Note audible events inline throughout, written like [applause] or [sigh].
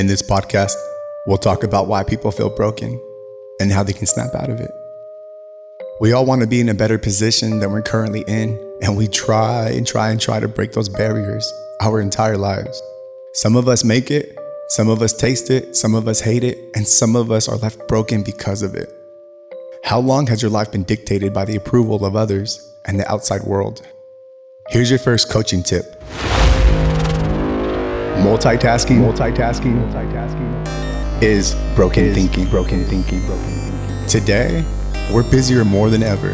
In this podcast, we'll talk about why people feel broken and how they can snap out of it. We all want to be in a better position than we're currently in, and we try and try and try to break those barriers our entire lives. Some of us make it, some of us taste it, some of us hate it, and some of us are left broken because of it. How long has your life been dictated by the approval of others and the outside world? Here's your first coaching tip multitasking, multitasking, multitasking is broken is thinking. Broken thinking. Broken thinking. Today, we're busier more than ever.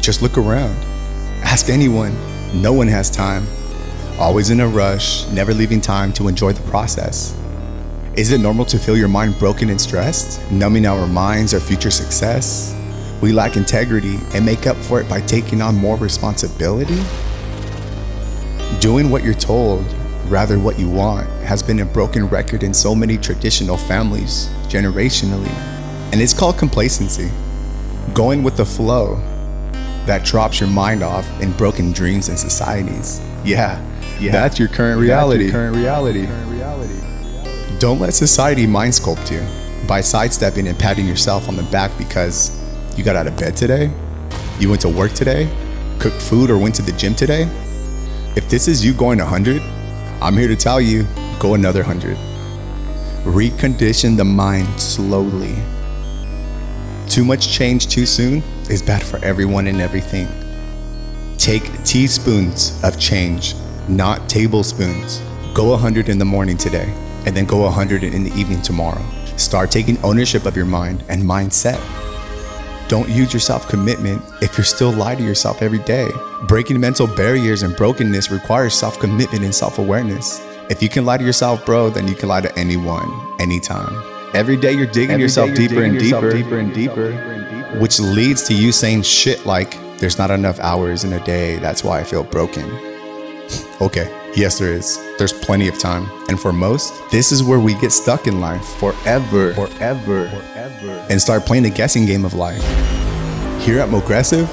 Just look around. Ask anyone. No one has time. Always in a rush, never leaving time to enjoy the process. Is it normal to feel your mind broken and stressed, numbing our minds of future success? We lack integrity and make up for it by taking on more responsibility? Doing what you're told rather what you want has been a broken record in so many traditional families, generationally. And it's called complacency. Going with the flow that drops your mind off in broken dreams and societies. Yeah, yeah. That's your current reality. Your current reality. Don't let society mind sculpt you by sidestepping and patting yourself on the back because you got out of bed today, you went to work today, cooked food, or went to the gym today. If this is you going 100, I'm here to tell you go another 100. Recondition the mind slowly. Too much change too soon is bad for everyone and everything. Take teaspoons of change, not tablespoons. Go 100 in the morning today, and then go 100 in the evening tomorrow. Start taking ownership of your mind and mindset. Don't use your self commitment if you're still lying to yourself every day. Breaking mental barriers and brokenness requires self commitment and self awareness. If you can lie to yourself, bro, then you can lie to anyone, anytime. Every day you're digging every yourself, you're deeper, digging and yourself deeper, and deeper, which leads to you saying shit like, there's not enough hours in a day, that's why I feel broken. [laughs] okay, yes, there is. There's plenty of time. And for most, this is where we get stuck in life forever. Forever. Forever. And start playing the guessing game of life. Here at Mogressive,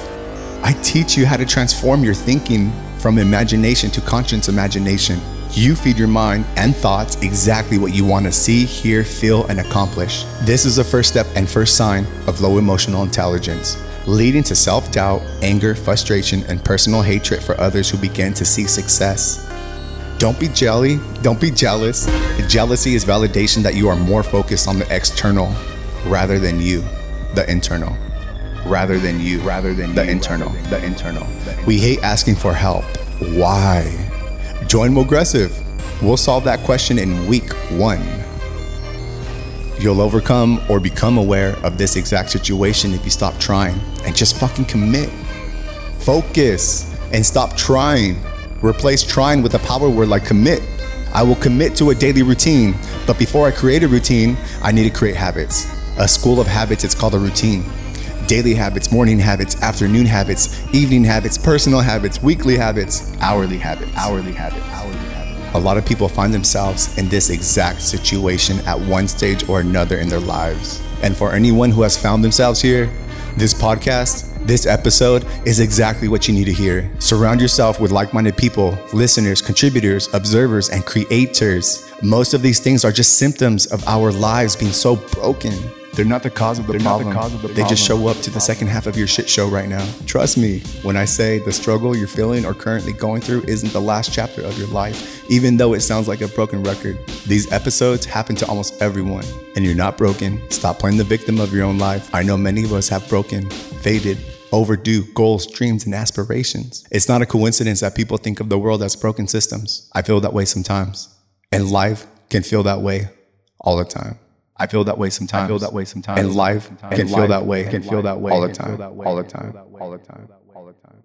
I teach you how to transform your thinking from imagination to conscious imagination. You feed your mind and thoughts exactly what you want to see, hear, feel, and accomplish. This is the first step and first sign of low emotional intelligence, leading to self doubt, anger, frustration, and personal hatred for others who begin to see success. Don't be jelly. Don't be jealous. Jealousy is validation that you are more focused on the external rather than you, the internal. Rather than you, rather than the you, internal, the internal. We hate asking for help. Why? Join Mogressive. We'll solve that question in week one. You'll overcome or become aware of this exact situation if you stop trying and just fucking commit. Focus and stop trying. Replace trying with a power word like commit. I will commit to a daily routine, but before I create a routine, I need to create habits. A school of habits, it's called a routine. Daily habits, morning habits, afternoon habits, evening habits, personal habits, weekly habits, hourly habits, hourly habits, hourly habits. A lot of people find themselves in this exact situation at one stage or another in their lives. And for anyone who has found themselves here, this podcast this episode is exactly what you need to hear. Surround yourself with like minded people, listeners, contributors, observers, and creators. Most of these things are just symptoms of our lives being so broken. They're not the cause of the, problem. The of the they problem. just show up to the second half of your shit show right now. Trust me when I say the struggle you're feeling or currently going through isn't the last chapter of your life, even though it sounds like a broken record. These episodes happen to almost everyone, and you're not broken. Stop playing the victim of your own life. I know many of us have broken, faded, overdue goals, dreams, and aspirations. It's not a coincidence that people think of the world as broken systems. I feel that way sometimes. And life can feel that way all the time. I feel that way sometimes. I feel that way sometimes. And life can feel that way. Can feel that way all the time. All the time. All the time. All the time.